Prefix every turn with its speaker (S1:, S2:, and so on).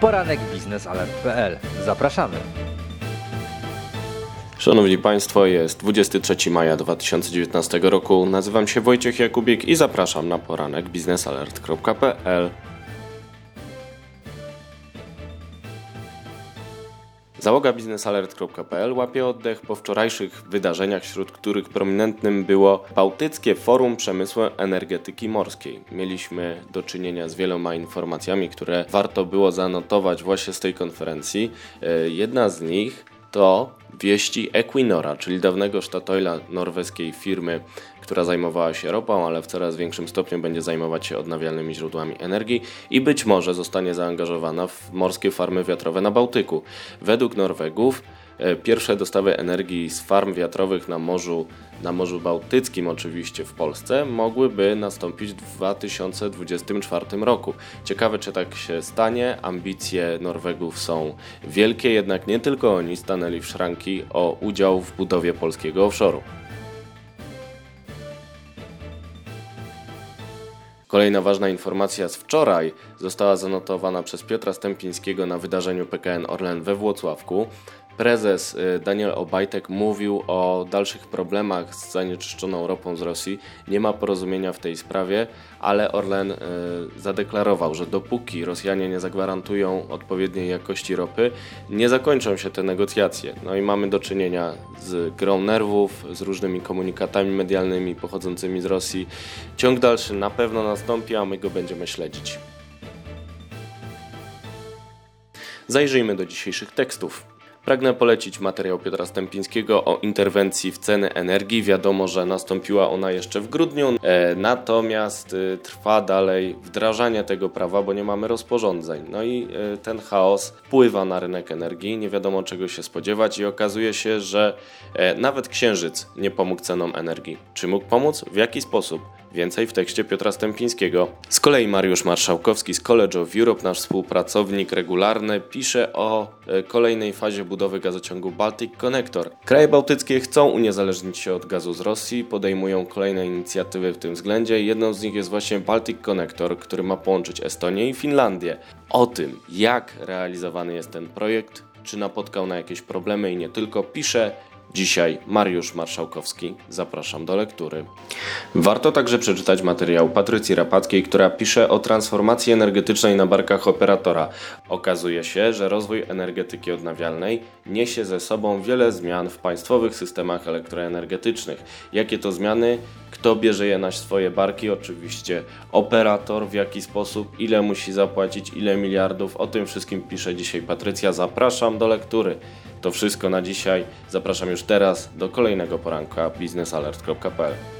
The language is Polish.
S1: poranek biznesalert.pl. Zapraszamy.
S2: Szanowni Państwo, jest 23 maja 2019 roku. Nazywam się Wojciech Jakubik i zapraszam na poranek biznesalert.pl. Załoga biznesalert.pl łapie oddech po wczorajszych wydarzeniach, wśród których prominentnym było Bałtyckie Forum Przemysłu Energetyki Morskiej. Mieliśmy do czynienia z wieloma informacjami, które warto było zanotować właśnie z tej konferencji. E, jedna z nich to wieści Equinora, czyli dawnego Statoila norweskiej firmy, która zajmowała się ropą, ale w coraz większym stopniu będzie zajmować się odnawialnymi źródłami energii i być może zostanie zaangażowana w morskie farmy wiatrowe na Bałtyku. Według Norwegów pierwsze dostawy energii z farm wiatrowych na Morzu, na Morzu Bałtyckim, oczywiście w Polsce, mogłyby nastąpić w 2024 roku. Ciekawe, czy tak się stanie. Ambicje Norwegów są wielkie, jednak nie tylko oni stanęli w szranki o udział w budowie polskiego offshore'u. Kolejna ważna informacja z wczoraj została zanotowana przez Piotra Stępińskiego na wydarzeniu PKN Orlen we Włocławku prezes y, Daniel Obajtek mówił o dalszych problemach z zanieczyszczoną ropą z Rosji. Nie ma porozumienia w tej sprawie, ale Orlen y, zadeklarował, że dopóki Rosjanie nie zagwarantują odpowiedniej jakości ropy, nie zakończą się te negocjacje. No i mamy do czynienia z grą nerwów, z różnymi komunikatami medialnymi pochodzącymi z Rosji. Ciąg dalszy na pewno nastąpi, a my go będziemy śledzić. Zajrzyjmy do dzisiejszych tekstów. Pragnę polecić materiał Piotra Stępińskiego o interwencji w ceny energii. Wiadomo, że nastąpiła ona jeszcze w grudniu, e, natomiast e, trwa dalej wdrażanie tego prawa, bo nie mamy rozporządzeń. No i e, ten chaos wpływa na rynek energii, nie wiadomo czego się spodziewać i okazuje się, że e, nawet księżyc nie pomógł cenom energii. Czy mógł pomóc? W jaki sposób? Więcej w tekście Piotra Stępińskiego. Z kolei Mariusz Marszałkowski z College of Europe, nasz współpracownik regularny, pisze o e, kolejnej fazie budowy gazociągu Baltic Connector. Kraje bałtyckie chcą uniezależnić się od gazu z Rosji, podejmują kolejne inicjatywy w tym względzie. Jedną z nich jest właśnie Baltic Connector, który ma połączyć Estonię i Finlandię. O tym, jak realizowany jest ten projekt, czy napotkał na jakieś problemy i nie tylko, pisze Dzisiaj Mariusz Marszałkowski. Zapraszam do lektury. Warto także przeczytać materiał Patrycji Rapackiej, która pisze o transformacji energetycznej na barkach operatora. Okazuje się, że rozwój energetyki odnawialnej niesie ze sobą wiele zmian w państwowych systemach elektroenergetycznych. Jakie to zmiany? Kto bierze je na swoje barki? Oczywiście operator, w jaki sposób, ile musi zapłacić, ile miliardów. O tym wszystkim pisze dzisiaj Patrycja. Zapraszam do lektury. To wszystko na dzisiaj. Zapraszam już teraz do kolejnego poranka biznesalert.pl.